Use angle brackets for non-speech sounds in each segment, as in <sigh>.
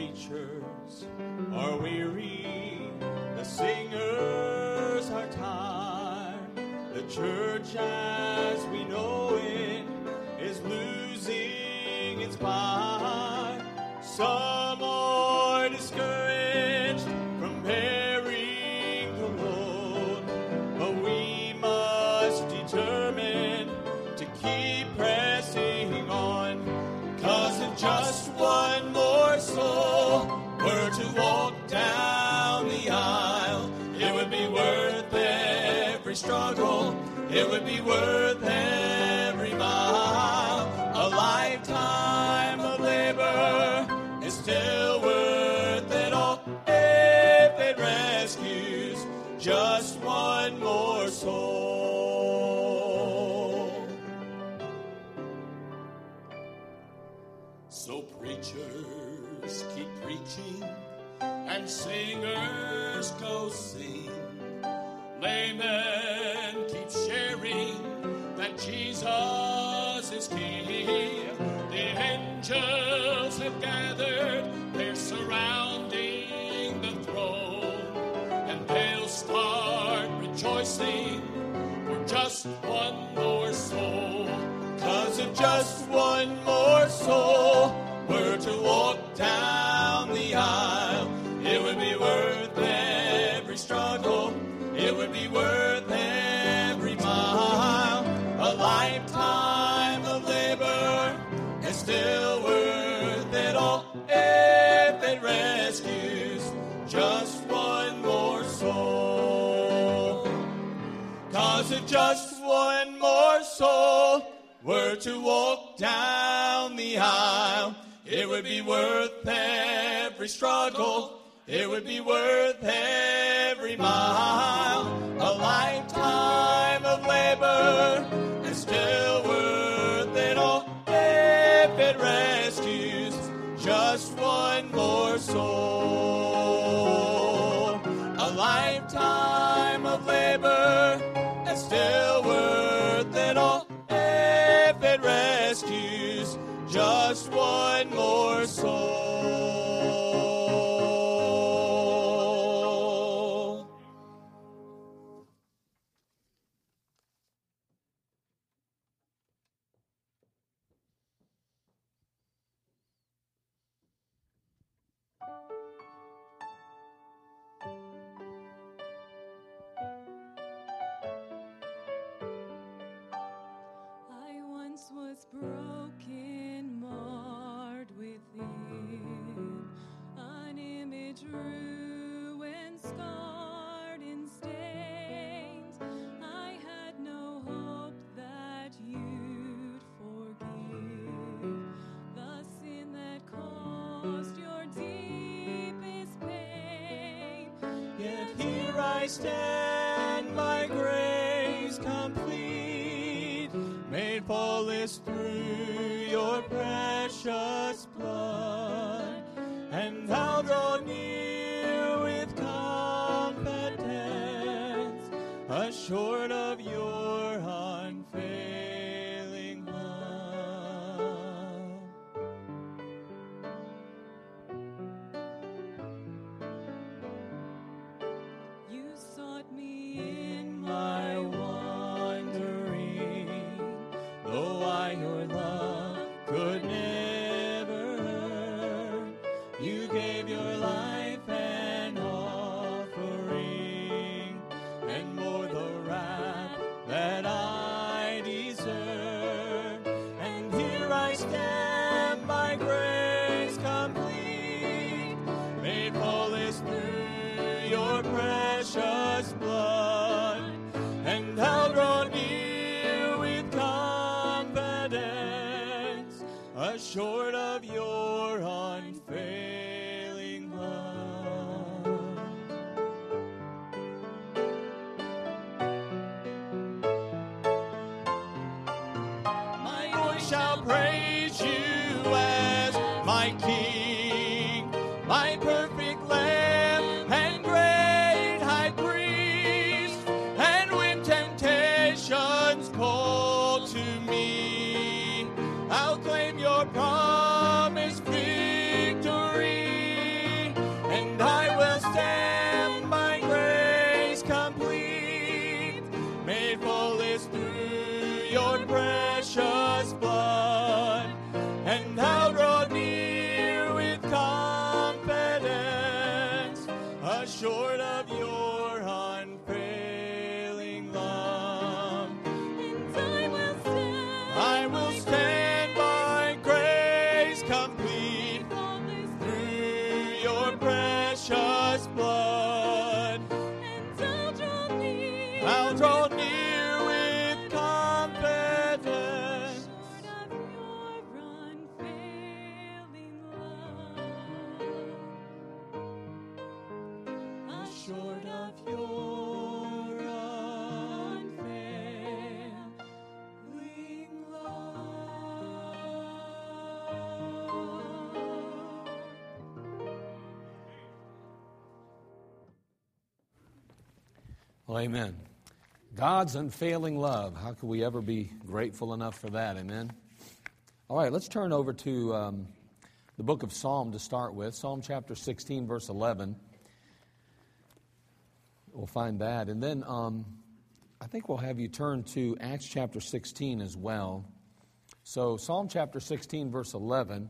preachers are weary, the singers are tired, the church as we know it is losing its fire. It would be worth every If just one more soul were to walk down the aisle, it would be worth every struggle, it would be worth every mile. A lifetime of labor is still worth it all if it rescues just one more soul. Cause if just one more soul were to walk down the aisle, it would be worth every struggle, it would be worth every mile. A lifetime of labor is still worth it all if it rescues just one more soul. A lifetime of labor is still worth it all just one more soul. I stand, my grace complete, made faultless through your precious amen. God's unfailing love. How can we ever be grateful enough for that? Amen. All right, let's turn over to um, the book of Psalm to start with. Psalm chapter 16, verse 11. We'll find that. And then um, I think we'll have you turn to Acts chapter 16 as well. So, Psalm chapter 16, verse 11.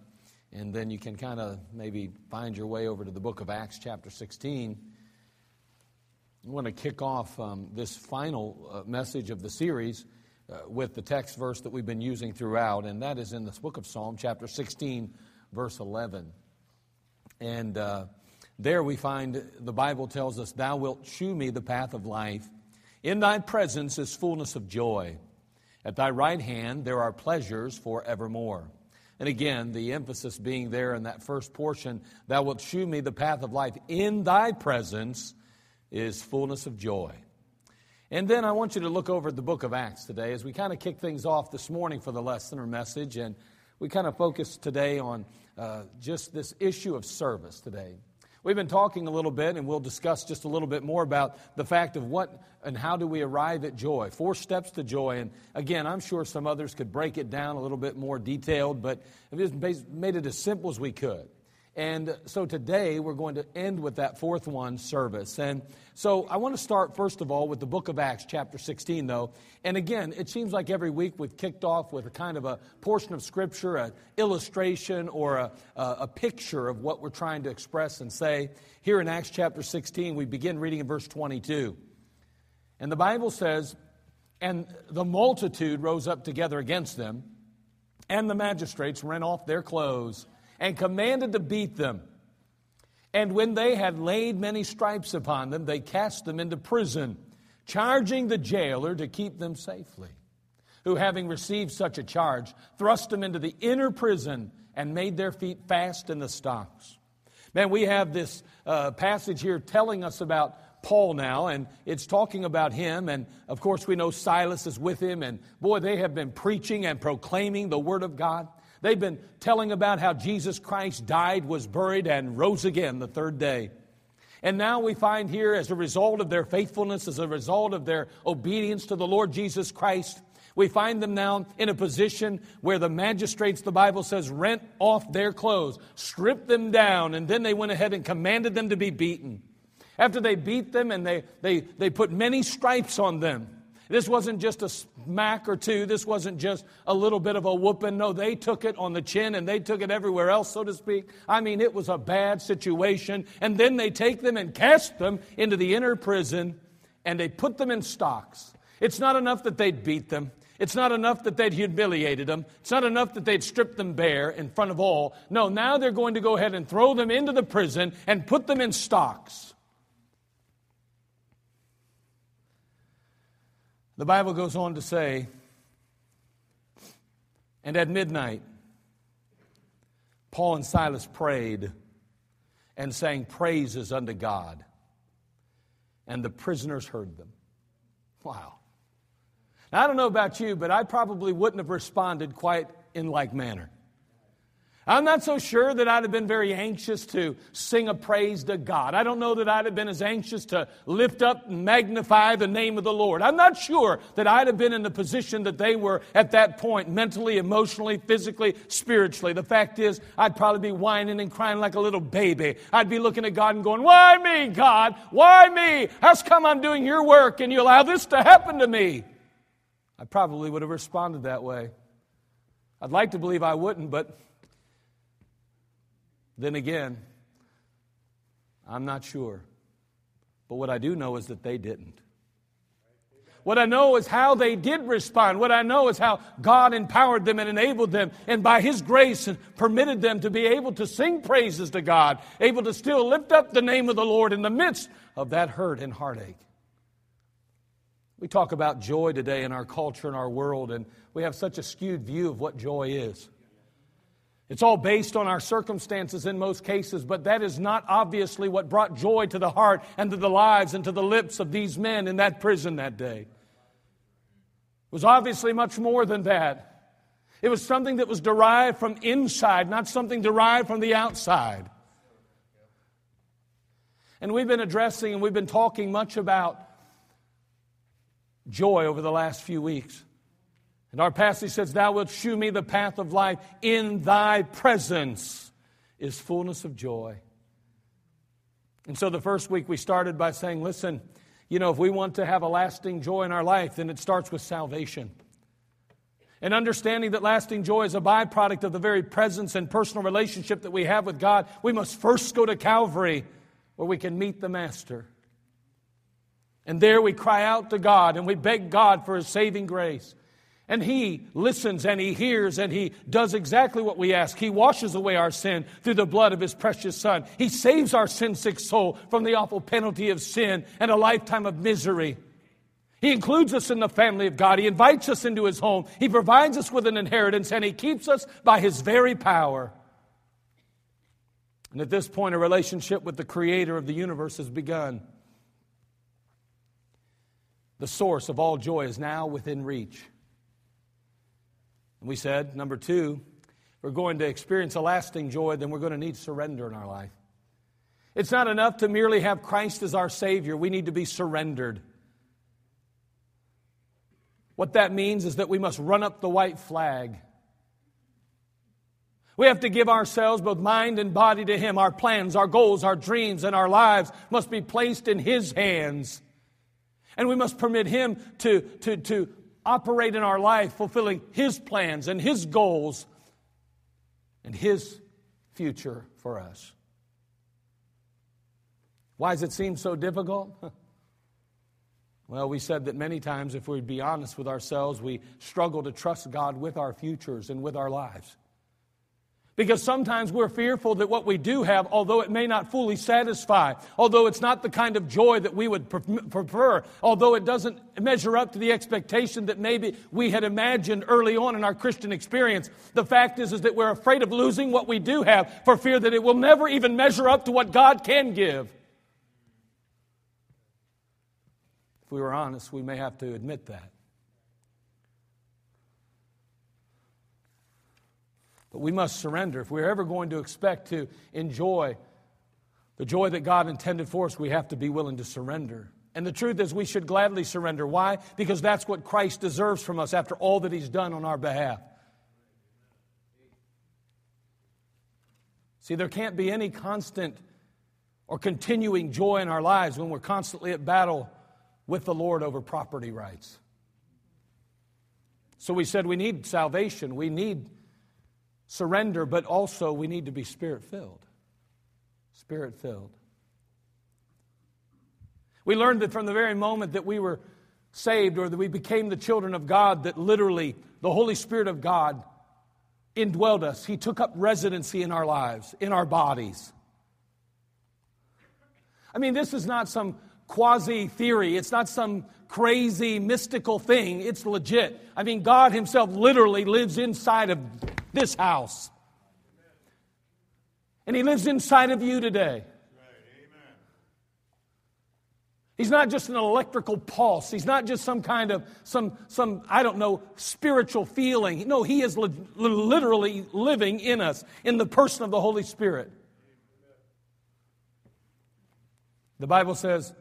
And then you can kind of maybe find your way over to the book of Acts chapter 16. I want to kick off um, this final uh, message of the series uh, with the text verse that we've been using throughout, and that is in this book of Psalm, chapter 16, verse 11. And uh, there we find the Bible tells us, Thou wilt shew me the path of life. In thy presence is fullness of joy. At thy right hand there are pleasures forevermore. And again, the emphasis being there in that first portion, Thou wilt shew me the path of life. In thy presence is fullness of joy. And then I want you to look over at the book of Acts today as we kind of kick things off this morning for the lesson or message. And we kind of focus today on uh, just this issue of service today. We've been talking a little bit, and we'll discuss just a little bit more about the fact of what and how do we arrive at joy. Four steps to joy. And again, I'm sure some others could break it down a little bit more detailed, but we've just made it as simple as we could. And so today we're going to end with that fourth one, service. And so I want to start, first of all, with the book of Acts, chapter 16, though. And again, it seems like every week we've kicked off with a kind of a portion of Scripture, an illustration, or a, a, a picture of what we're trying to express and say. Here in Acts chapter 16, we begin reading in verse 22. And the Bible says, And the multitude rose up together against them, and the magistrates rent off their clothes and commanded to beat them. And when they had laid many stripes upon them, they cast them into prison, charging the jailer to keep them safely. Who, having received such a charge, thrust them into the inner prison and made their feet fast in the stocks. Man, we have this uh, passage here telling us about Paul now, and it's talking about him. And of course, we know Silas is with him, and boy, they have been preaching and proclaiming the Word of God. They've been telling about how Jesus Christ died, was buried, and rose again the third day. And now we find here, as a result of their faithfulness, as a result of their obedience to the Lord Jesus Christ, we find them now in a position where the magistrates, the Bible says, rent off their clothes, stripped them down, and then they went ahead and commanded them to be beaten. After they beat them and they, they, they put many stripes on them, this wasn't just a smack or two. This wasn't just a little bit of a whooping. No, they took it on the chin and they took it everywhere else, so to speak. I mean, it was a bad situation. And then they take them and cast them into the inner prison and they put them in stocks. It's not enough that they'd beat them. It's not enough that they'd humiliated them. It's not enough that they'd stripped them bare in front of all. No, now they're going to go ahead and throw them into the prison and put them in stocks. The Bible goes on to say, and at midnight, Paul and Silas prayed and sang praises unto God, and the prisoners heard them. Wow. Now, I don't know about you, but I probably wouldn't have responded quite in like manner. I'm not so sure that I'd have been very anxious to sing a praise to God. I don't know that I'd have been as anxious to lift up and magnify the name of the Lord. I'm not sure that I'd have been in the position that they were at that point, mentally, emotionally, physically, spiritually. The fact is, I'd probably be whining and crying like a little baby. I'd be looking at God and going, Why me, God? Why me? How's come I'm doing your work and you allow this to happen to me? I probably would have responded that way. I'd like to believe I wouldn't, but then again, I'm not sure. But what I do know is that they didn't. What I know is how they did respond. What I know is how God empowered them and enabled them, and by His grace permitted them to be able to sing praises to God, able to still lift up the name of the Lord in the midst of that hurt and heartache. We talk about joy today in our culture and our world, and we have such a skewed view of what joy is. It's all based on our circumstances in most cases, but that is not obviously what brought joy to the heart and to the lives and to the lips of these men in that prison that day. It was obviously much more than that. It was something that was derived from inside, not something derived from the outside. And we've been addressing and we've been talking much about joy over the last few weeks. And our passage says, Thou wilt shew me the path of life. In thy presence is fullness of joy. And so the first week we started by saying, Listen, you know, if we want to have a lasting joy in our life, then it starts with salvation. And understanding that lasting joy is a byproduct of the very presence and personal relationship that we have with God, we must first go to Calvary where we can meet the Master. And there we cry out to God and we beg God for His saving grace. And He listens and He hears and He does exactly what we ask. He washes away our sin through the blood of His precious Son. He saves our sin sick soul from the awful penalty of sin and a lifetime of misery. He includes us in the family of God. He invites us into His home. He provides us with an inheritance and He keeps us by His very power. And at this point, a relationship with the Creator of the universe has begun. The source of all joy is now within reach. And we said, number two, we're going to experience a lasting joy, then we're going to need surrender in our life. It's not enough to merely have Christ as our Savior, we need to be surrendered. What that means is that we must run up the white flag. We have to give ourselves, both mind and body, to Him. Our plans, our goals, our dreams, and our lives must be placed in His hands. And we must permit Him to, to, to operate in our life, fulfilling His plans and His goals and His future for us. Why does it seem so difficult? <laughs> Well, we said that many times, if we'd be honest with ourselves, we struggle to trust God with our futures and with our lives. Because sometimes we're fearful that what we do have, although it may not fully satisfy, although it's not the kind of joy that we would prefer, although it doesn't measure up to the expectation that maybe we had imagined early on in our Christian experience, the fact is, is that we're afraid of losing what we do have for fear that it will never even measure up to what God can give. If we were honest, we may have to admit that. But we must surrender. If we're ever going to expect to enjoy the joy that God intended for us, we have to be willing to surrender. And the truth is, we should gladly surrender. Why? Because that's what Christ deserves from us after all that He's done on our behalf. See, there can't be any constant or continuing joy in our lives when we're constantly at battle with the Lord over property rights. So we said we need salvation. We need surrender, but also we need to be spirit filled. Spirit filled. We learned that from the very moment that we were saved or that we became the children of God, that literally the Holy Spirit of God indwelled us. He took up residency in our lives, in our bodies. I mean, this is not some quasi theory, it's not some crazy mystical thing. It's legit. I mean, God Himself literally lives inside of this house. And He lives inside of you today. He's not just an electrical pulse. He's not just some kind of, some, some I don't know, spiritual feeling. No, He is li- literally living in us in the person of the Holy Spirit. The Bible says,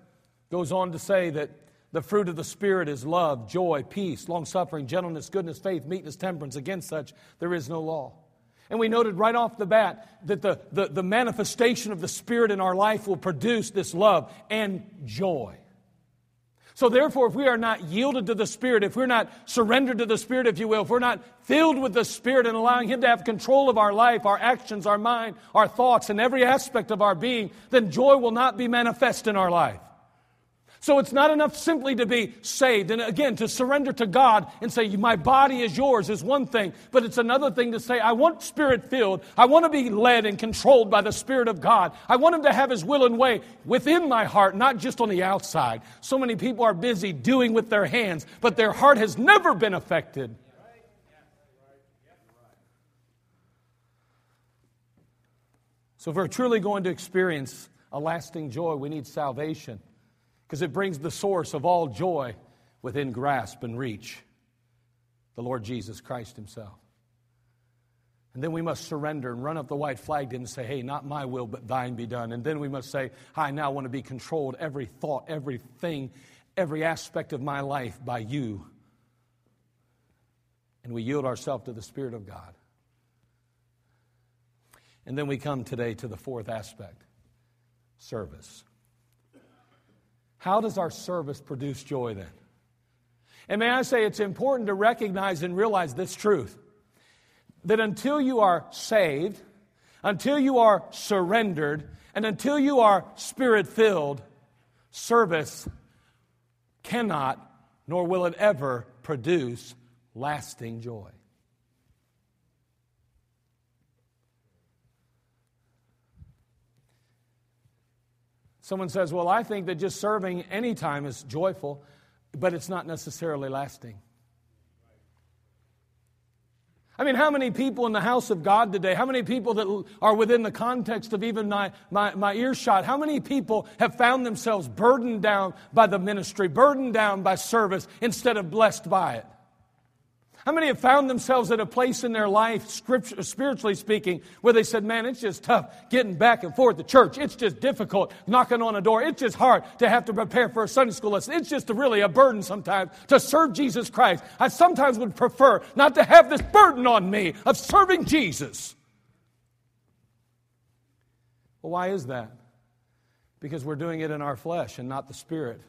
goes on to say that the fruit of the Spirit is love, joy, peace, long suffering, gentleness, goodness, faith, meekness, temperance. Against such, there is no law. And we noted right off the bat that the, the, the, manifestation of the Spirit in our life will produce this love and joy. So, therefore, if we are not yielded to the Spirit, if we're not surrendered to the Spirit, if you will, if we're not filled with the Spirit and allowing Him to have control of our life, our actions, our mind, our thoughts, and every aspect of our being, then joy will not be manifest in our life. So it's not enough simply to be saved. And again, to surrender to God and say, My body is yours is one thing, but it's another thing to say, I want spirit filled. I want to be led and controlled by the Spirit of God. I want Him to have His will and way within my heart, not just on the outside. So many people are busy doing with their hands, but their heart has never been affected. So if we're truly going to experience a lasting joy, we need salvation because it brings the source of all joy within grasp and reach the Lord Jesus Christ Himself. And then we must surrender and run up the white flag and say, Hey, not my will, but thine be done. And then we must say, I now want to be controlled, every thought, everything, every aspect of my life by you. And we yield ourselves to the Spirit of God. And then we come today to the fourth aspect service. How does our service produce joy then? And may I say, it's important to recognize and realize this truth that until you are saved, until you are surrendered, and until you are spirit filled, service cannot, nor will it ever, produce lasting joy. Someone says, Well, I think that just serving any time is joyful, but it's not necessarily lasting. I mean, how many people in the house of God today, how many people that are within the context of even my, my, my earshot, how many people have found themselves burdened down by the ministry, burdened down by service instead of blessed by it? How many have found themselves at a place in their life, spiritually speaking, where they said, Man, it's just tough getting back and forth to church. It's just difficult knocking on a door. It's just hard to have to prepare for a Sunday school lesson. It's just really a burden sometimes to serve Jesus Christ. I sometimes would prefer not to have this burden on me of serving Jesus. Well, why is that? Because we're doing it in our flesh and not the Spirit.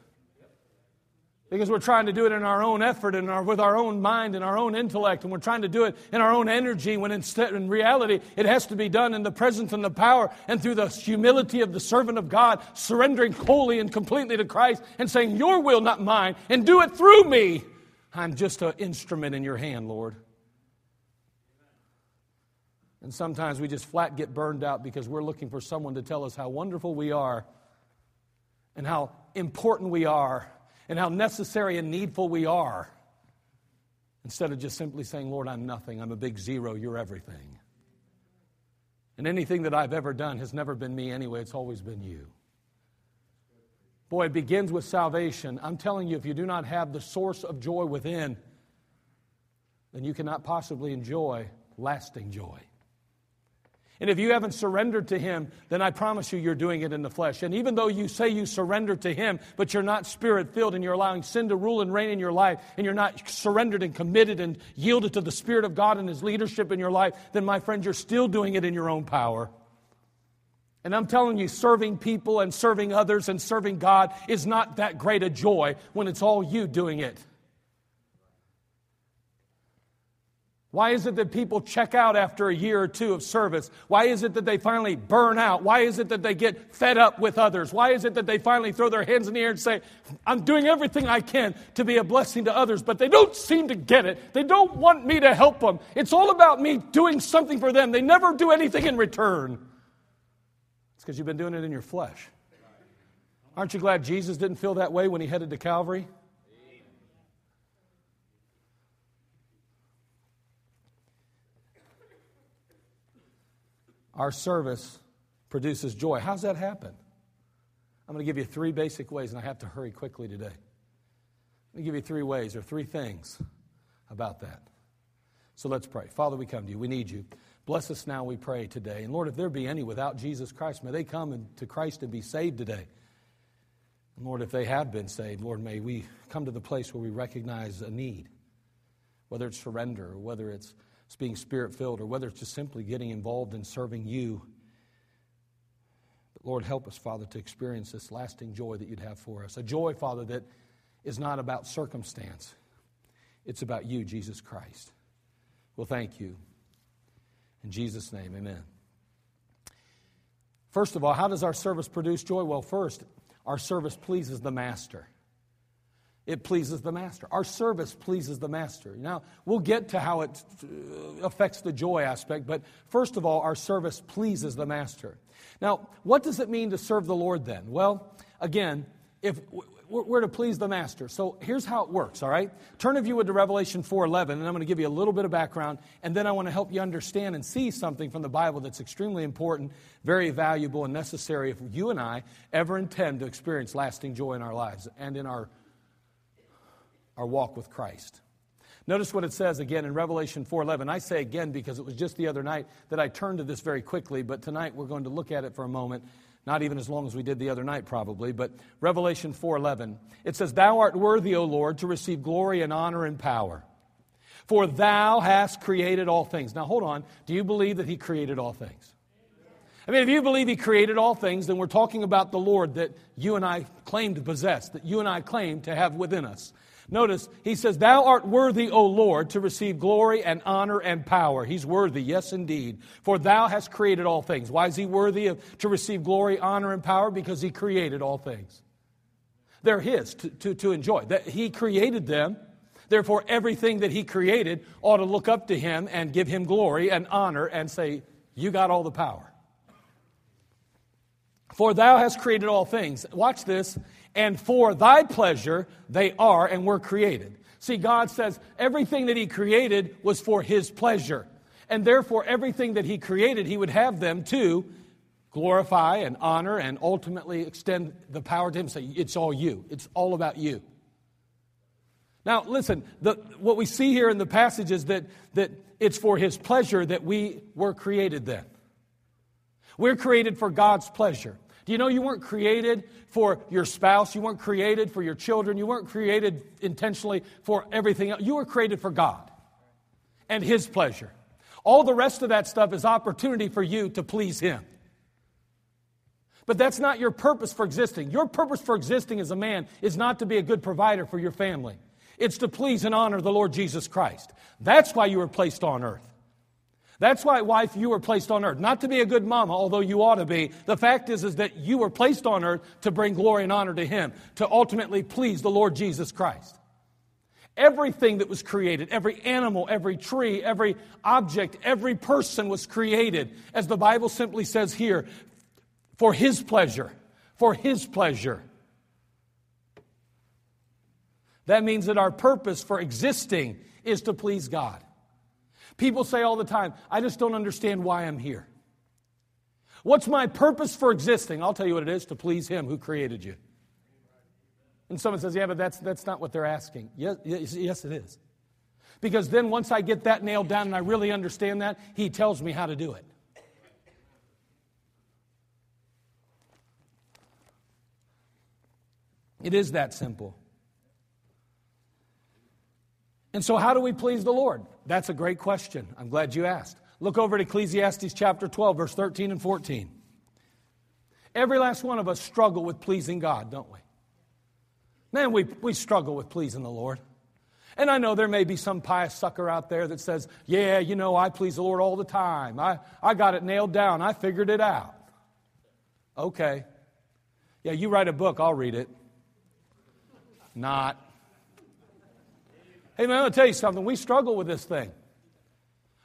Because we're trying to do it in our own effort and our, with our own mind and our own intellect, and we're trying to do it in our own energy when instead, in reality, it has to be done in the presence and the power and through the humility of the servant of God, surrendering wholly and completely to Christ and saying, Your will, not mine, and do it through me. I'm just an instrument in your hand, Lord. And sometimes we just flat get burned out because we're looking for someone to tell us how wonderful we are and how important we are and how necessary and needful we are. Instead of just simply saying, Lord, I'm nothing, I'm a big zero, you're everything. And anything that I've ever done has never been me anyway, it's always been you. Boy, it begins with salvation. I'm telling you, if you do not have the source of joy within, then you cannot possibly enjoy lasting joy. And if you haven't surrendered to Him, then I promise you, you're doing it in the flesh. And even though you say you surrender to Him, but you're not spirit filled and you're allowing sin to rule and reign in your life, and you're not surrendered and committed and yielded to the Spirit of God and His leadership in your life, then my friend, you're still doing it in your own power. And I'm telling you, serving people and serving others and serving God is not that great a joy when it's all you doing it. Why is it that people check out after a year or two of service? Why is it that they finally burn out? Why is it that they get fed up with others? Why is it that they finally throw their hands in the air and say, I'm doing everything I can to be a blessing to others, but they don't seem to get it. They don't want me to help them. It's all about me doing something for them. They never do anything in return. It's because you've been doing it in your flesh. Aren't you glad Jesus didn't feel that way when he headed to Calvary? Our service produces joy. How's that happen? I'm going to give you three basic ways, and I have to hurry quickly today. Let me give you three ways or three things about that. So let's pray. Father, we come to you. We need you. Bless us now, we pray today. And Lord, if there be any without Jesus Christ, may they come to Christ and be saved today. And Lord, if they have been saved, Lord, may we come to the place where we recognize a need, whether it's surrender or whether it's it's being spirit filled, or whether it's just simply getting involved in serving you. But Lord, help us, Father, to experience this lasting joy that you'd have for us. A joy, Father, that is not about circumstance, it's about you, Jesus Christ. Well, thank you. In Jesus' name, amen. First of all, how does our service produce joy? Well, first, our service pleases the master. It pleases the master. Our service pleases the master. Now, we'll get to how it uh, affects the joy aspect, but first of all, our service pleases the master. Now, what does it mean to serve the Lord then? Well, again, if we're to please the master. So here's how it works, all right? Turn if you would to Revelation 4:11 and I'm going to give you a little bit of background and then I want to help you understand and see something from the Bible that's extremely important, very valuable and necessary if you and I ever intend to experience lasting joy in our lives and in our our walk with Christ. Notice what it says again in Revelation 4:11. I say again because it was just the other night that I turned to this very quickly, but tonight we're going to look at it for a moment not even as long as we did the other night probably but revelation 4.11 it says thou art worthy o lord to receive glory and honor and power for thou hast created all things now hold on do you believe that he created all things I mean, if you believe He created all things, then we're talking about the Lord that you and I claim to possess, that you and I claim to have within us. Notice, he says, Thou art worthy, O Lord, to receive glory and honor and power. He's worthy, yes, indeed. For thou hast created all things. Why is he worthy of, to receive glory, honor, and power? Because he created all things. They're his to, to, to enjoy. That he created them. Therefore, everything that he created ought to look up to him and give him glory and honor and say, You got all the power. For thou hast created all things. Watch this and for thy pleasure they are and were created. See, God says everything that He created was for His pleasure. And therefore, everything that He created, He would have them to glorify and honor and ultimately extend the power to Him. Say, it's all you, it's all about you. Now, listen, the, what we see here in the passage is that, that it's for His pleasure that we were created then. We're created for God's pleasure. Do you know you weren't created for your spouse? You weren't created for your children. You weren't created intentionally for everything else. You were created for God and His pleasure. All the rest of that stuff is opportunity for you to please Him. But that's not your purpose for existing. Your purpose for existing as a man is not to be a good provider for your family, it's to please and honor the Lord Jesus Christ. That's why you were placed on earth. That's why, wife, you were placed on earth. Not to be a good mama, although you ought to be. The fact is, is that you were placed on earth to bring glory and honor to Him, to ultimately please the Lord Jesus Christ. Everything that was created, every animal, every tree, every object, every person was created, as the Bible simply says here, for His pleasure. For His pleasure. That means that our purpose for existing is to please God. People say all the time, I just don't understand why I'm here. What's my purpose for existing? I'll tell you what it is to please Him who created you. And someone says, Yeah, but that's, that's not what they're asking. Yes, yes, yes, it is. Because then once I get that nailed down and I really understand that, He tells me how to do it. It is that simple. And so, how do we please the Lord? That's a great question. I'm glad you asked. Look over at Ecclesiastes chapter 12, verse 13 and 14. Every last one of us struggle with pleasing God, don't we? Man, we, we struggle with pleasing the Lord. And I know there may be some pious sucker out there that says, Yeah, you know, I please the Lord all the time. I, I got it nailed down. I figured it out. Okay. Yeah, you write a book, I'll read it. Not. Hey, man, I'm going to tell you something. We struggle with this thing.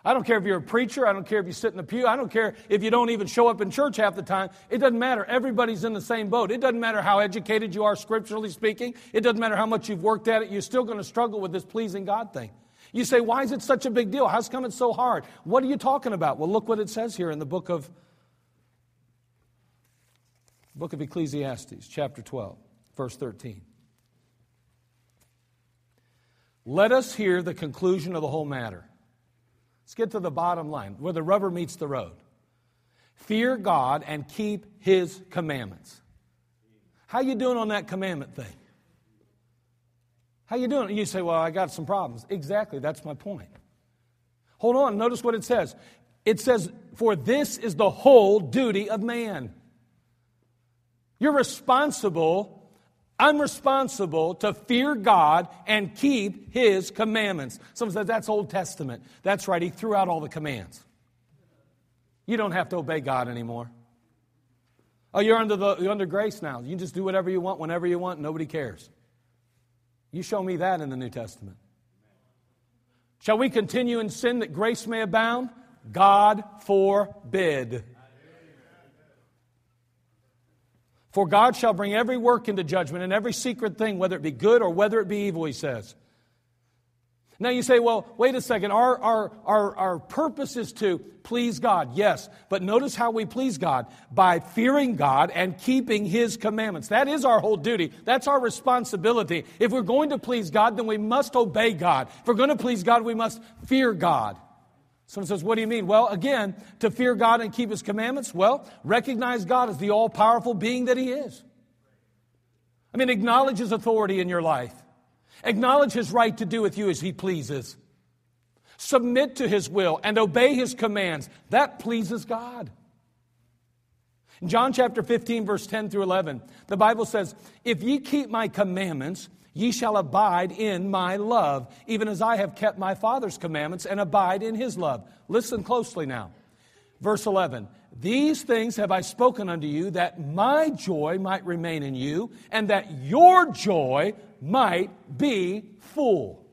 I don't care if you're a preacher. I don't care if you sit in the pew. I don't care if you don't even show up in church half the time. It doesn't matter. Everybody's in the same boat. It doesn't matter how educated you are scripturally speaking. It doesn't matter how much you've worked at it. You're still going to struggle with this pleasing God thing. You say, why is it such a big deal? How's come it's so hard? What are you talking about? Well, look what it says here in the book of book of Ecclesiastes, chapter 12, verse 13. Let us hear the conclusion of the whole matter. Let's get to the bottom line, where the rubber meets the road. Fear God and keep his commandments. How you doing on that commandment thing? How you doing? You say, "Well, I got some problems." Exactly, that's my point. Hold on, notice what it says. It says, "For this is the whole duty of man." You're responsible I'm responsible to fear God and keep His commandments. Someone says that's Old Testament. That's right, He threw out all the commands. You don't have to obey God anymore. Oh, you're under, the, you're under grace now. You can just do whatever you want, whenever you want, nobody cares. You show me that in the New Testament. Shall we continue in sin that grace may abound? God forbid. For God shall bring every work into judgment and every secret thing, whether it be good or whether it be evil, he says. Now you say, well, wait a second. Our, our, our, our purpose is to please God. Yes. But notice how we please God by fearing God and keeping His commandments. That is our whole duty. That's our responsibility. If we're going to please God, then we must obey God. If we're going to please God, we must fear God. Someone says, What do you mean? Well, again, to fear God and keep His commandments, well, recognize God as the all powerful being that He is. I mean, acknowledge His authority in your life. Acknowledge his right to do with you as he pleases. Submit to his will and obey his commands. That pleases God. In John chapter 15, verse 10 through 11, the Bible says, If ye keep my commandments, ye shall abide in my love, even as I have kept my Father's commandments and abide in his love. Listen closely now. Verse 11 These things have I spoken unto you, that my joy might remain in you, and that your joy might be full.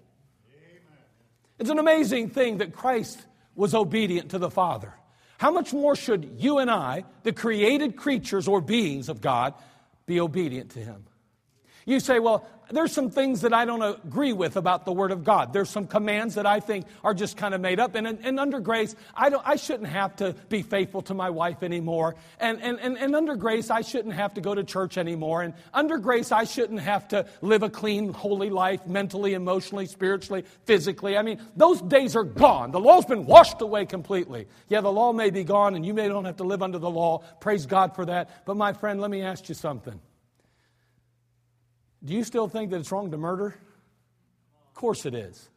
It's an amazing thing that Christ was obedient to the Father. How much more should you and I, the created creatures or beings of God, be obedient to Him? You say, well, there's some things that I don't agree with about the Word of God. There's some commands that I think are just kind of made up. And, and, under grace, I, don't, I shouldn't have to be faithful to my wife anymore. And, and, and, and under grace, I shouldn't have to go to church anymore. And under grace, I shouldn't have to live a clean, holy life mentally, emotionally, spiritually, physically. I mean, those days are gone. The law's been washed away completely. Yeah, the law may be gone and you may don't have to live under the law. Praise God for that. But my friend, let me ask you something. Do you still think that it's wrong to murder? Of course it is.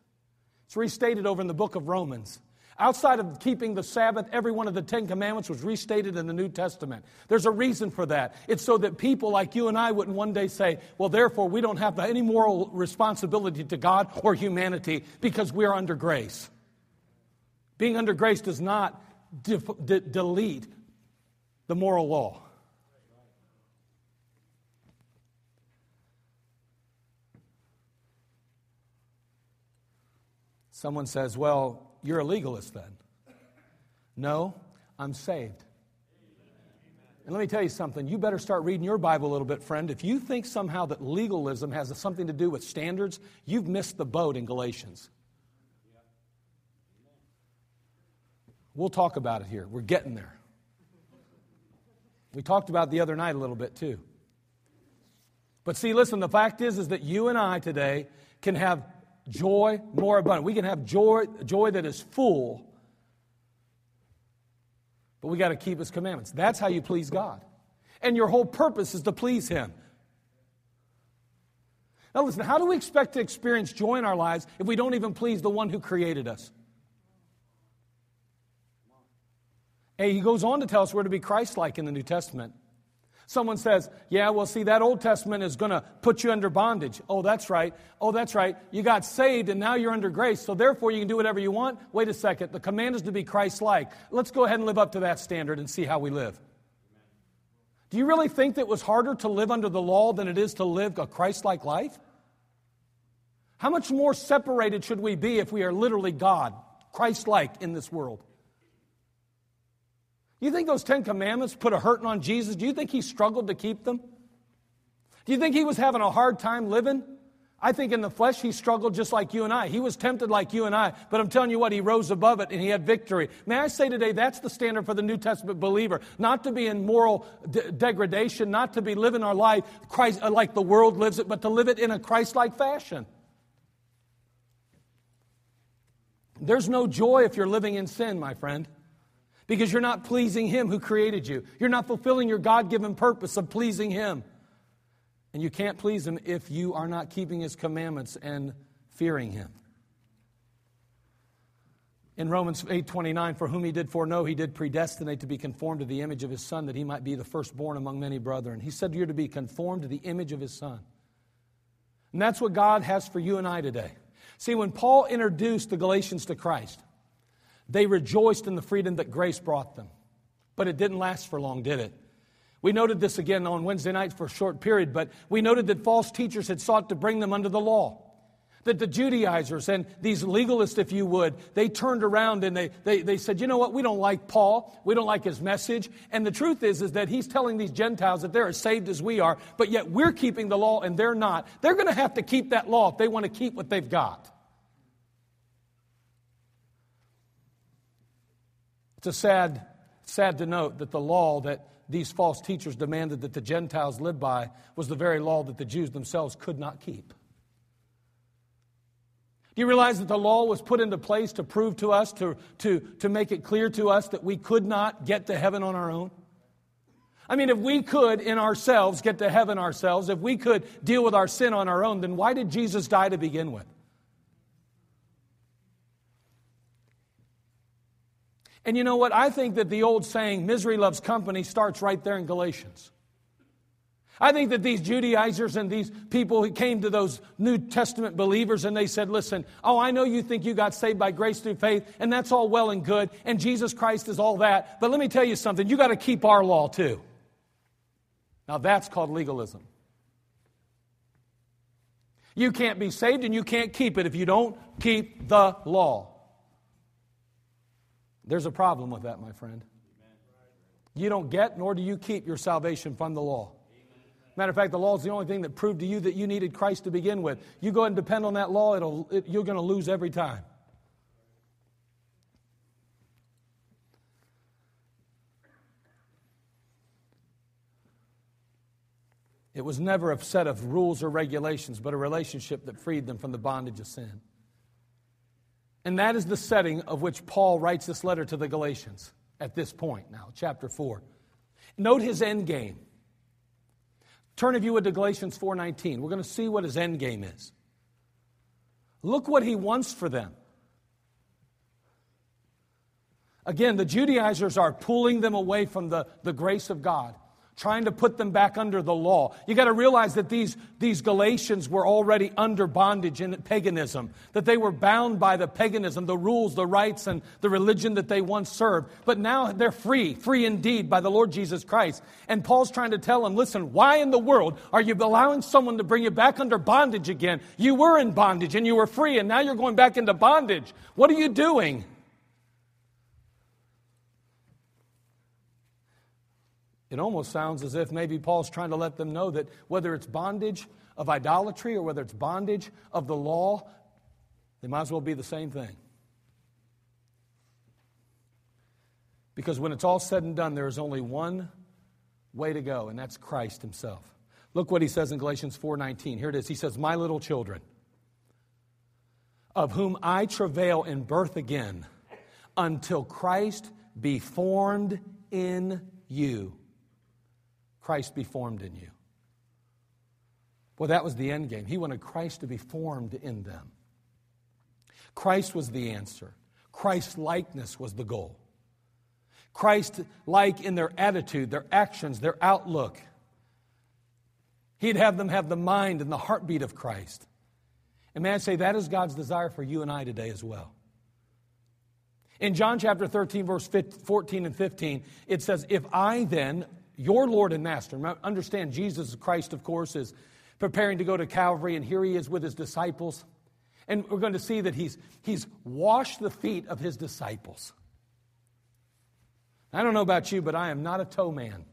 It's restated over in the book of Romans. Outside of keeping the Sabbath, every one of the Ten Commandments was restated in the New Testament. There's a reason for that. It's so that people like you and I wouldn't one day say, well, therefore, we don't have any moral responsibility to God or humanity because we are under grace. Being under grace does not de- de- delete the moral law. Someone says, Well, you're a legalist then. No, I'm saved. And let me tell you something. You better start reading your Bible a little bit, friend. If you think somehow that legalism has something to do with standards, you've missed the boat in Galatians. We'll talk about it here. We're getting there. We talked about the other night a little bit too. But see, listen, the fact is is that you and I today can have joy more abundant. We can have joy, joy that is full, but we got to keep His commandments. That's how you please God. And your whole purpose is to please Him. Now, listen, how do we expect to experience joy in our lives if we don't even please the one who created us? And he goes on to tell us we're to be Christ like in the New Testament. Someone says, Yeah, well, see, that Old Testament is going to put you under bondage. Oh, that's right. Oh, that's right. You got saved and now you're under grace, so therefore you can do whatever you want. Wait a second. The command is to be Christ like. Let's go ahead and live up to that standard and see how we live. Do you really think that it was harder to live under the law than it is to live a Christ like life? How much more separated should we be if we are literally God, Christ like in this world? You think those Ten Commandments put a hurting on Jesus? Do you think he struggled to keep them? Do you think he was having a hard time living? I think in the flesh he struggled just like you and I. He was tempted like you and I, but I'm telling you what, he rose above it and he had victory. May I say today, that's the standard for the New Testament believer. Not to be in moral de- degradation, not to be living our life Christ, uh, like the world lives it, but to live it in a Christ like fashion. There's no joy if you're living in sin, my friend because you're not pleasing Him who created you. You're not fulfilling your God given purpose of pleasing Him. And you can't please Him if you are not keeping His commandments and fearing Him. In Romans 8:29 for whom he did foreknow he did predestinate to be conformed to the image of his son that he might be the firstborn among many brethren. He said you're to be conformed to the image of his son. And that's what God has for you and I today. See when Paul introduced the Galatians to Christ they rejoiced in the freedom that grace brought them. But it didn't last for long, did it? We noted this again on Wednesday night for a short period, but we noted that false teachers had sought to bring them under the law. That the Judaizers and these legalists, if you would, they turned around and they, they, they said, you know what, we don't like Paul, we don't like his message. And the truth is, is that he's telling these Gentiles that they're as saved as we are, but yet we're keeping the law and they're not. They're going to have to keep that law if they want to keep what they've got. It's a sad, sad to note that the law that these false teachers demanded that the Gentiles live by was the very law that the Jews themselves could not keep. Do you realize that the law was put into place to prove to us, to, to, to make it clear to us that we could not get to heaven on our own? I mean, if we could in ourselves get to heaven ourselves, if we could deal with our sin on our own, then why did Jesus die to begin with? And you know what? I think that the old saying, misery loves company, starts right there in Galatians. I think that these Judaizers and these people who came to those New Testament believers and they said, Listen, oh, I know you think you got saved by grace through faith, and that's all well and good, and Jesus Christ is all that, but let me tell you something, you got to keep our law too. Now that's called legalism. You can't be saved and you can't keep it if you don't keep the law. There's a problem with that, my friend. You don't get nor do you keep your salvation from the law. Matter of fact, the law is the only thing that proved to you that you needed Christ to begin with. You go and depend on that law, it'll, it, you're going to lose every time. It was never a set of rules or regulations, but a relationship that freed them from the bondage of sin. And that is the setting of which Paul writes this letter to the Galatians at this point now, chapter 4. Note his end game. Turn, if you would, to Galatians 4.19. We're going to see what his end game is. Look what he wants for them. Again, the Judaizers are pulling them away from the, the grace of God trying to put them back under the law. You got to realize that these, these Galatians were already under bondage in paganism, that they were bound by the paganism, the rules, the rites, and the religion that they once served. But now they're free, free indeed by the Lord Jesus Christ. And Paul's trying to tell them listen, why in the world are you allowing someone to bring you back under bondage again? You were in bondage and you were free, and now you're going back into bondage. What are you doing? It almost sounds as if maybe Paul's trying to let them know that whether it's bondage of idolatry or whether it's bondage of the law, they might as well be the same thing. Because when it's all said and done, there is only one way to go, and that's Christ himself. Look what he says in Galatians 4:19. Here it is. He says, "My little children, of whom I travail in birth again, until Christ be formed in you." Christ be formed in you. Well, that was the end game. He wanted Christ to be formed in them. Christ was the answer. Christ likeness was the goal. Christ like in their attitude, their actions, their outlook. He'd have them have the mind and the heartbeat of Christ. And may I say, that is God's desire for you and I today as well. In John chapter 13, verse 14 and 15, it says, If I then, your Lord and Master. Understand, Jesus Christ, of course, is preparing to go to Calvary, and here he is with his disciples. And we're going to see that he's, he's washed the feet of his disciples. I don't know about you, but I am not a toe man.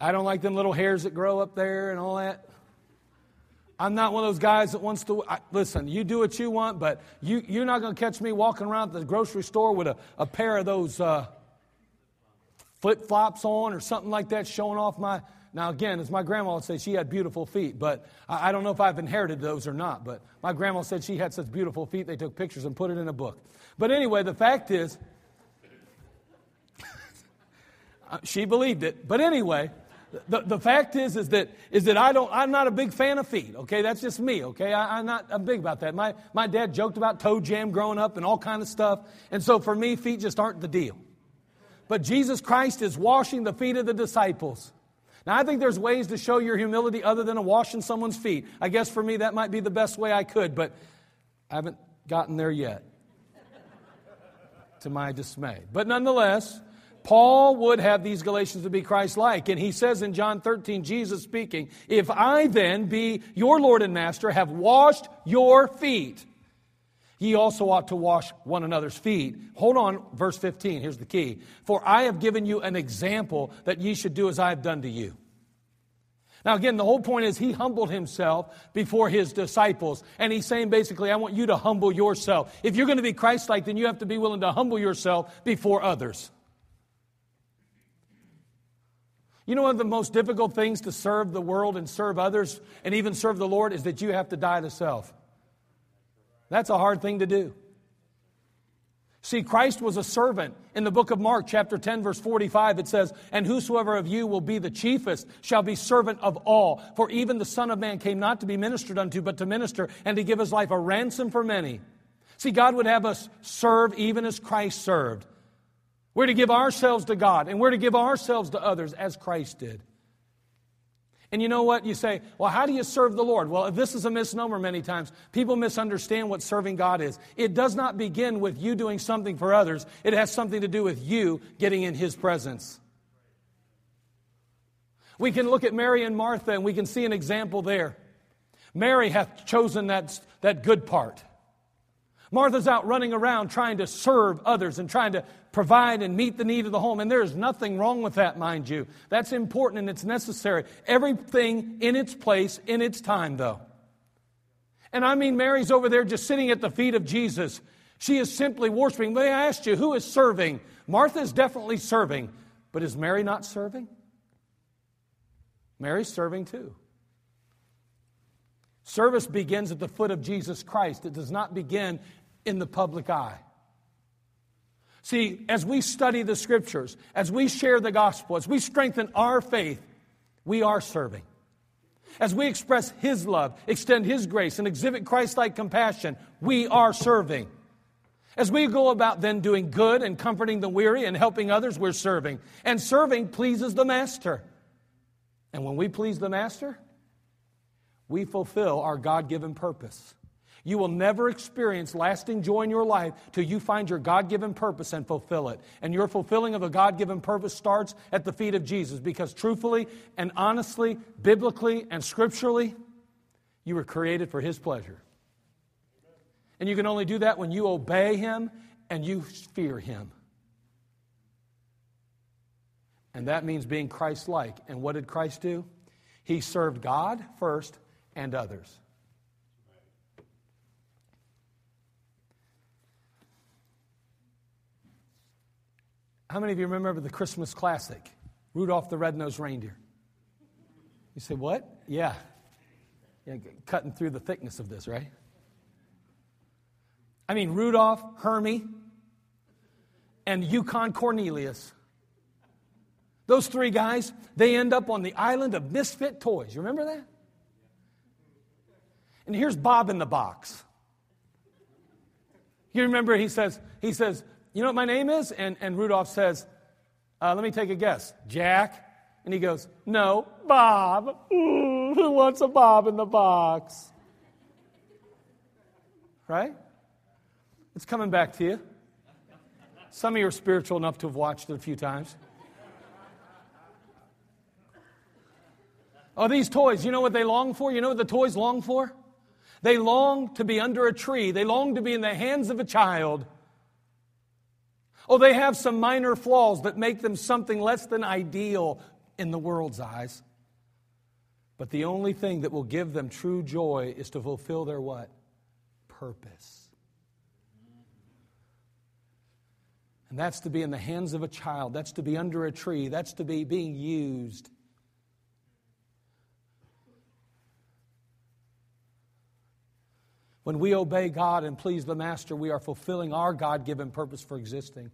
I don't like them little hairs that grow up there and all that. I'm not one of those guys that wants to. I, listen, you do what you want, but you, you're not going to catch me walking around the grocery store with a, a pair of those uh, flip flops on or something like that, showing off my. Now, again, as my grandma would say, she had beautiful feet, but I, I don't know if I've inherited those or not. But my grandma said she had such beautiful feet, they took pictures and put it in a book. But anyway, the fact is, <laughs> uh, she believed it. But anyway, the, the fact is is that is that I don't I'm not a big fan of feet. Okay, that's just me. Okay, I, am not I'm big about that. My my dad joked about toe jam growing up and all kind of stuff, and so for me, feet just aren't the deal. But Jesus Christ is washing the feet of the disciples. Now, I think there's ways to show your humility other than a washing someone's feet. I guess for me, that might be the best way I could, but I haven't gotten there yet, to my dismay. But nonetheless, Paul would have these Galatians to be Christ like. And he says in John 13, Jesus speaking, If I then be your Lord and Master, have washed your feet, ye also ought to wash one another's feet. Hold on, verse 15, here's the key. For I have given you an example that ye should do as I have done to you. Now, again, the whole point is he humbled himself before his disciples. And he's saying basically, I want you to humble yourself. If you're going to be Christ like, then you have to be willing to humble yourself before others. You know, one of the most difficult things to serve the world and serve others and even serve the Lord is that you have to die to self. That's a hard thing to do. See, Christ was a servant. In the book of Mark, chapter 10, verse 45, it says, And whosoever of you will be the chiefest shall be servant of all. For even the Son of Man came not to be ministered unto, but to minister and to give his life a ransom for many. See, God would have us serve even as Christ served. We're to give ourselves to God, and we're to give ourselves to others as Christ did. And you know what? You say, well, how do you serve the Lord? Well, this is a misnomer many times. People misunderstand what serving God is. It does not begin with you doing something for others, it has something to do with you getting in His presence. We can look at Mary and Martha and we can see an example there. Mary hath chosen that, that good part. Martha's out running around trying to serve others and trying to provide and meet the need of the home. And there is nothing wrong with that, mind you. That's important and it's necessary. Everything in its place, in its time, though. And I mean, Mary's over there just sitting at the feet of Jesus. She is simply worshiping. May I ask you, who is serving? Martha is definitely serving, but is Mary not serving? Mary's serving too. Service begins at the foot of Jesus Christ. It does not begin in the public eye. See, as we study the scriptures, as we share the gospel, as we strengthen our faith, we are serving. As we express His love, extend His grace, and exhibit Christ like compassion, we are serving. As we go about then doing good and comforting the weary and helping others, we're serving. And serving pleases the Master. And when we please the Master, we fulfill our God given purpose. You will never experience lasting joy in your life till you find your God given purpose and fulfill it. And your fulfilling of a God given purpose starts at the feet of Jesus because truthfully and honestly, biblically and scripturally, you were created for His pleasure. And you can only do that when you obey Him and you fear Him. And that means being Christ like. And what did Christ do? He served God first and others. How many of you remember the Christmas classic, Rudolph the Red-Nosed Reindeer? You say, what? Yeah. yeah. Cutting through the thickness of this, right? I mean, Rudolph, Hermie, and Yukon Cornelius. Those three guys, they end up on the island of misfit toys. You remember that? And here's Bob in the box. You remember he says, he says, you know what my name is? And, and Rudolph says, uh, Let me take a guess. Jack? And he goes, No, Bob. Ooh, who wants a Bob in the box? Right? It's coming back to you. Some of you are spiritual enough to have watched it a few times. Oh, these toys, you know what they long for? You know what the toys long for? They long to be under a tree. They long to be in the hands of a child Oh, they have some minor flaws that make them something less than ideal in the world's eyes. But the only thing that will give them true joy is to fulfill their what? Purpose. And that's to be in the hands of a child. That's to be under a tree. That's to be being used. When we obey God and please the Master, we are fulfilling our God given purpose for existing.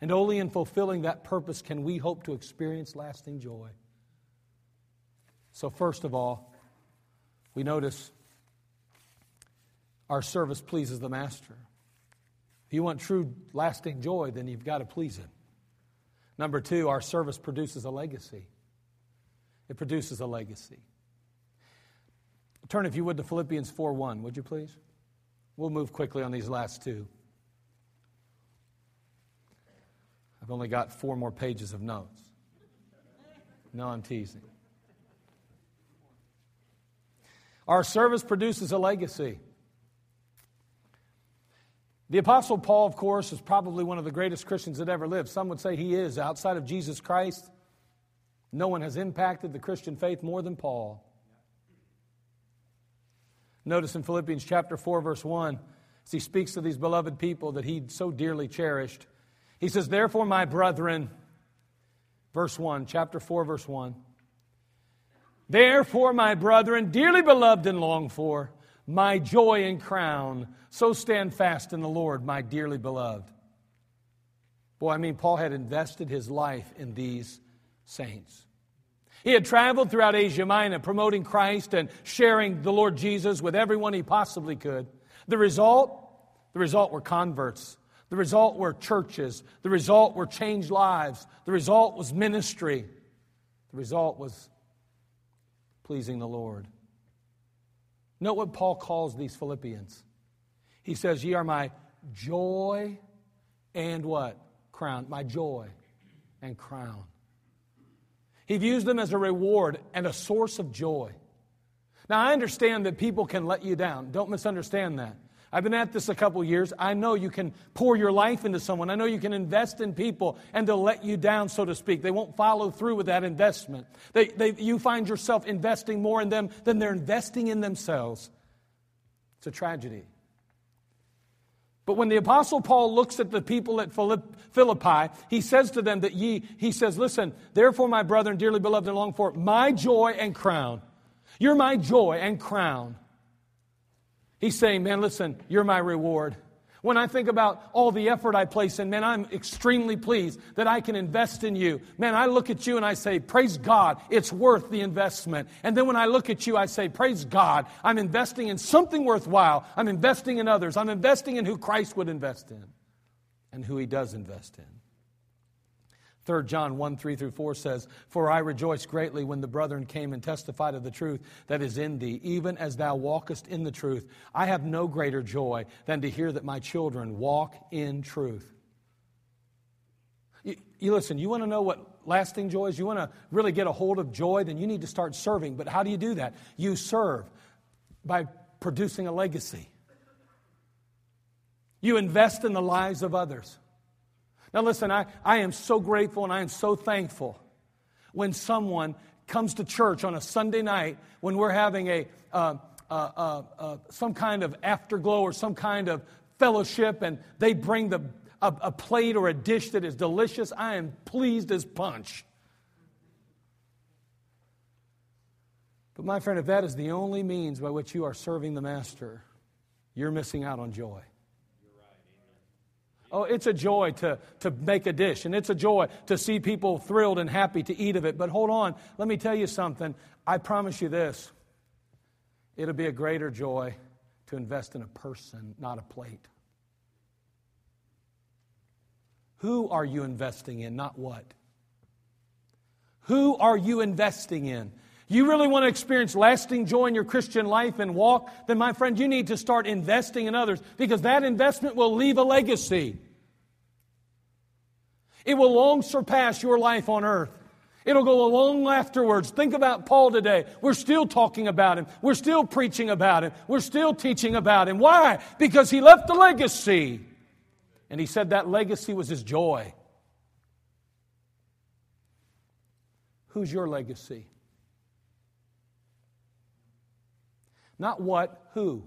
And only in fulfilling that purpose can we hope to experience lasting joy. So, first of all, we notice our service pleases the Master. If you want true lasting joy, then you've got to please Him. Number two, our service produces a legacy. It produces a legacy. Turn, if you would, to Philippians 4 1, would you please? We'll move quickly on these last two. I've only got four more pages of notes. No, I'm teasing. Our service produces a legacy. The Apostle Paul, of course, is probably one of the greatest Christians that ever lived. Some would say he is. Outside of Jesus Christ, no one has impacted the Christian faith more than Paul. Notice in Philippians chapter 4, verse 1, as he speaks to these beloved people that he so dearly cherished, he says, Therefore, my brethren, verse 1, chapter 4, verse 1. Therefore, my brethren, dearly beloved and longed for, my joy and crown, so stand fast in the Lord, my dearly beloved. Boy, I mean, Paul had invested his life in these saints. He had traveled throughout Asia Minor promoting Christ and sharing the Lord Jesus with everyone he possibly could. The result? The result were converts. The result were churches. The result were changed lives. The result was ministry. The result was pleasing the Lord. Note what Paul calls these Philippians. He says, Ye are my joy and what? Crown. My joy and crown. He views them as a reward and a source of joy. Now, I understand that people can let you down. Don't misunderstand that. I've been at this a couple years. I know you can pour your life into someone. I know you can invest in people and they'll let you down, so to speak. They won't follow through with that investment. They, they, you find yourself investing more in them than they're investing in themselves. It's a tragedy. But when the Apostle Paul looks at the people at Philippi, he says to them that ye, he says, Listen, therefore, my brethren, dearly beloved and longed for, my joy and crown. You're my joy and crown. He's saying, Man, listen, you're my reward. When I think about all the effort I place in, man, I'm extremely pleased that I can invest in you. Man, I look at you and I say, Praise God, it's worth the investment. And then when I look at you, I say, Praise God, I'm investing in something worthwhile. I'm investing in others. I'm investing in who Christ would invest in and who he does invest in. 3 John 1 3 through 4 says, For I rejoice greatly when the brethren came and testified of the truth that is in thee, even as thou walkest in the truth. I have no greater joy than to hear that my children walk in truth. You, you listen, you want to know what lasting joy is? You want to really get a hold of joy? Then you need to start serving. But how do you do that? You serve by producing a legacy, you invest in the lives of others. Now, listen, I, I am so grateful and I am so thankful when someone comes to church on a Sunday night when we're having a, uh, uh, uh, uh some kind of afterglow or some kind of fellowship and they bring the, a, a plate or a dish that is delicious. I am pleased as punch. But, my friend, if that is the only means by which you are serving the Master, you're missing out on joy. Oh, it's a joy to, to make a dish, and it's a joy to see people thrilled and happy to eat of it. But hold on, let me tell you something. I promise you this it'll be a greater joy to invest in a person, not a plate. Who are you investing in, not what? Who are you investing in? You really want to experience lasting joy in your Christian life and walk, then, my friend, you need to start investing in others because that investment will leave a legacy. It will long surpass your life on earth. It'll go long afterwards. Think about Paul today. We're still talking about him. We're still preaching about him. We're still teaching about him. Why? Because he left a legacy. And he said that legacy was his joy. Who's your legacy? Not what, who.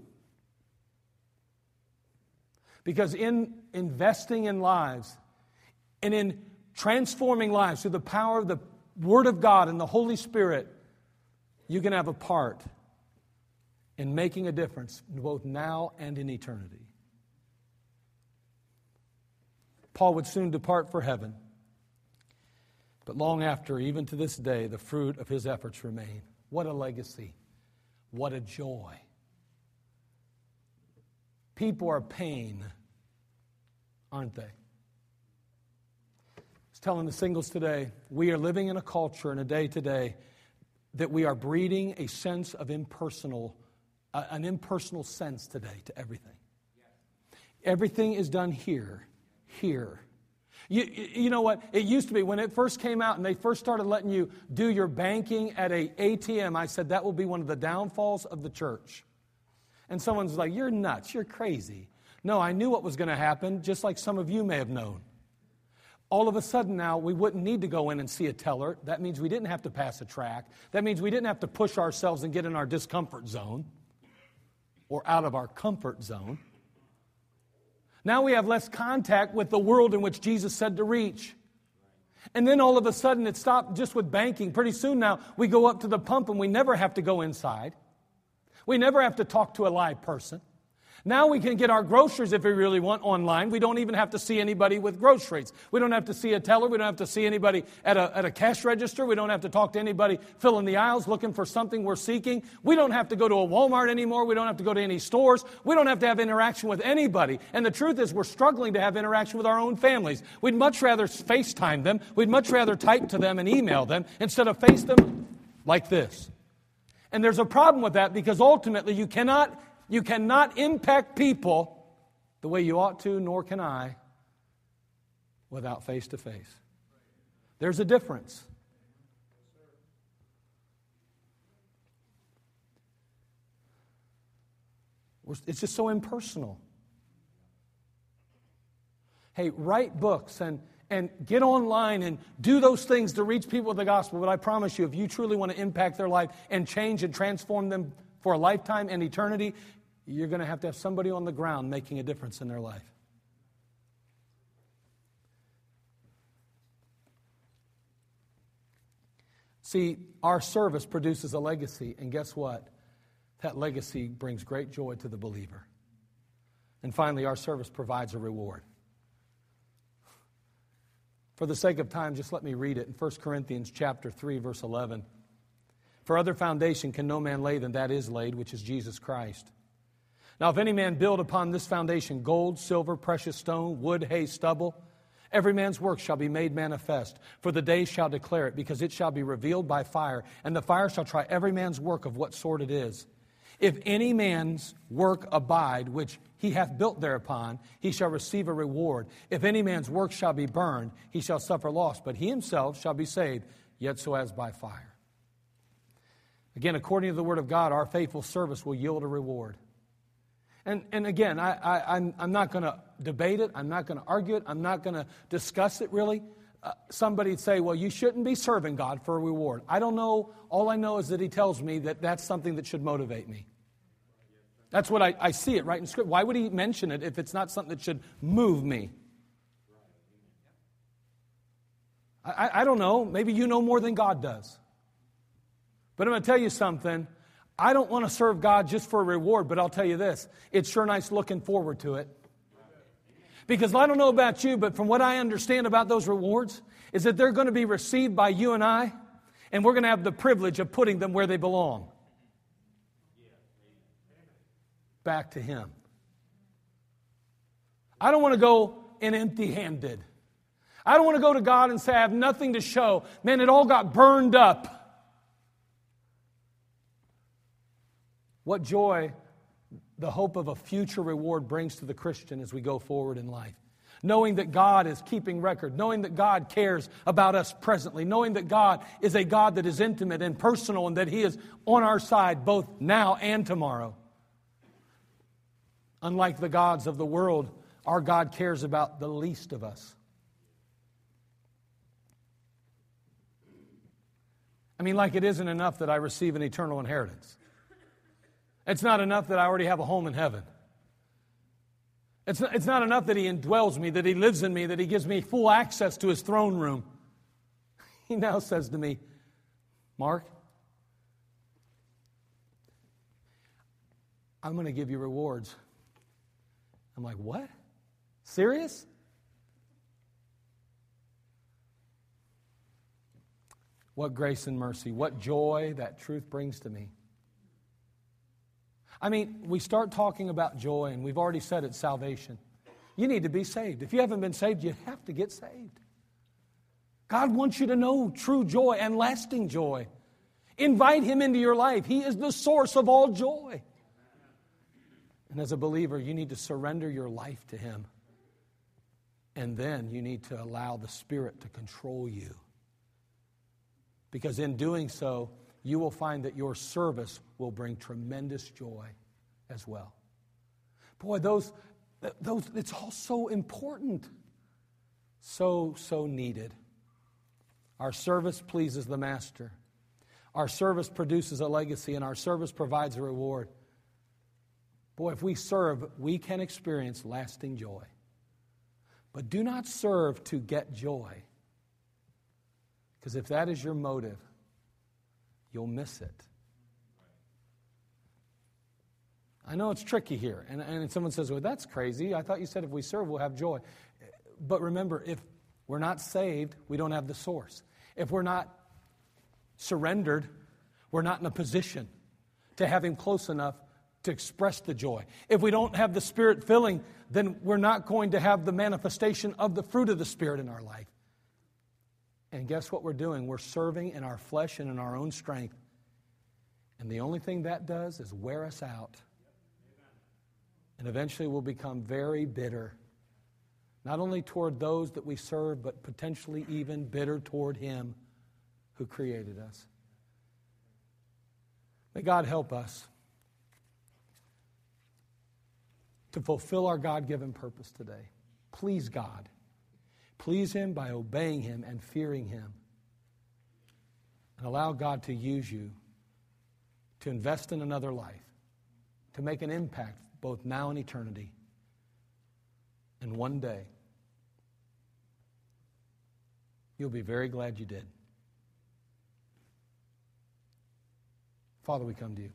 Because in investing in lives and in transforming lives through the power of the Word of God and the Holy Spirit, you can have a part in making a difference both now and in eternity. Paul would soon depart for heaven, but long after, even to this day, the fruit of his efforts remain. What a legacy! What a joy. People are pain, aren't they? I was telling the singles today, we are living in a culture in a day today that we are breeding a sense of impersonal, uh, an impersonal sense today to everything. Everything is done here, here. You, you know what? It used to be when it first came out and they first started letting you do your banking at a ATM, I said that will be one of the downfalls of the church. And someone's like, You're nuts, you're crazy. No, I knew what was going to happen, just like some of you may have known. All of a sudden now, we wouldn't need to go in and see a teller. That means we didn't have to pass a track. That means we didn't have to push ourselves and get in our discomfort zone or out of our comfort zone. Now we have less contact with the world in which Jesus said to reach. And then all of a sudden it stopped just with banking. Pretty soon now we go up to the pump and we never have to go inside. We never have to talk to a live person. Now we can get our groceries if we really want online. We don't even have to see anybody with groceries. We don't have to see a teller. We don't have to see anybody at a, at a cash register. We don't have to talk to anybody filling the aisles looking for something we're seeking. We don't have to go to a Walmart anymore. We don't have to go to any stores. We don't have to have interaction with anybody. And the truth is, we're struggling to have interaction with our own families. We'd much rather FaceTime them. We'd much rather type to them and email them instead of face them like this. And there's a problem with that because ultimately you cannot you cannot impact people the way you ought to, nor can I, without face to face. There's a difference. It's just so impersonal. Hey, write books and, and get online and do those things to reach people with the gospel. But I promise you, if you truly want to impact their life and change and transform them for a lifetime and eternity, you're going to have to have somebody on the ground making a difference in their life. See, our service produces a legacy, and guess what? That legacy brings great joy to the believer. And finally, our service provides a reward. For the sake of time, just let me read it in 1 Corinthians chapter 3 verse 11. For other foundation can no man lay than that is laid, which is Jesus Christ. Now, if any man build upon this foundation gold, silver, precious stone, wood, hay, stubble, every man's work shall be made manifest, for the day shall declare it, because it shall be revealed by fire, and the fire shall try every man's work of what sort it is. If any man's work abide, which he hath built thereupon, he shall receive a reward. If any man's work shall be burned, he shall suffer loss, but he himself shall be saved, yet so as by fire. Again, according to the word of God, our faithful service will yield a reward. And, and again, I, I, I'm, I'm not going to debate it. I'm not going to argue it. I'm not going to discuss it really. Uh, somebody'd say, well, you shouldn't be serving God for a reward. I don't know. All I know is that He tells me that that's something that should motivate me. That's what I, I see it right in Scripture. Why would He mention it if it's not something that should move me? I, I don't know. Maybe you know more than God does. But I'm going to tell you something. I don't want to serve God just for a reward, but I'll tell you this it's sure nice looking forward to it. Because I don't know about you, but from what I understand about those rewards, is that they're going to be received by you and I, and we're going to have the privilege of putting them where they belong back to Him. I don't want to go in empty handed. I don't want to go to God and say, I have nothing to show. Man, it all got burned up. What joy the hope of a future reward brings to the Christian as we go forward in life. Knowing that God is keeping record, knowing that God cares about us presently, knowing that God is a God that is intimate and personal and that He is on our side both now and tomorrow. Unlike the gods of the world, our God cares about the least of us. I mean, like it isn't enough that I receive an eternal inheritance. It's not enough that I already have a home in heaven. It's not, it's not enough that He indwells me, that He lives in me, that He gives me full access to His throne room. <laughs> He now says to me, Mark, I'm going to give you rewards. I'm like, what? Serious? What grace and mercy, what joy that truth brings to me. I mean, we start talking about joy, and we've already said it's salvation. You need to be saved. If you haven't been saved, you have to get saved. God wants you to know true joy and lasting joy. Invite Him into your life. He is the source of all joy. And as a believer, you need to surrender your life to Him. And then you need to allow the Spirit to control you. Because in doing so, you will find that your service will bring tremendous joy as well. Boy, those, those, it's all so important. So, so needed. Our service pleases the Master. Our service produces a legacy, and our service provides a reward. Boy, if we serve, we can experience lasting joy. But do not serve to get joy. Because if that is your motive, you'll miss it. I know it's tricky here. And, and someone says, well, that's crazy. I thought you said if we serve, we'll have joy. But remember, if we're not saved, we don't have the source. If we're not surrendered, we're not in a position to have Him close enough to express the joy. If we don't have the Spirit filling, then we're not going to have the manifestation of the fruit of the Spirit in our life. And guess what we're doing? We're serving in our flesh and in our own strength. And the only thing that does is wear us out. And eventually we'll become very bitter, not only toward those that we serve, but potentially even bitter toward Him who created us. May God help us to fulfill our God given purpose today. Please God. Please Him by obeying Him and fearing Him. And allow God to use you to invest in another life, to make an impact both now and eternity. And one day, you'll be very glad you did. Father, we come to you.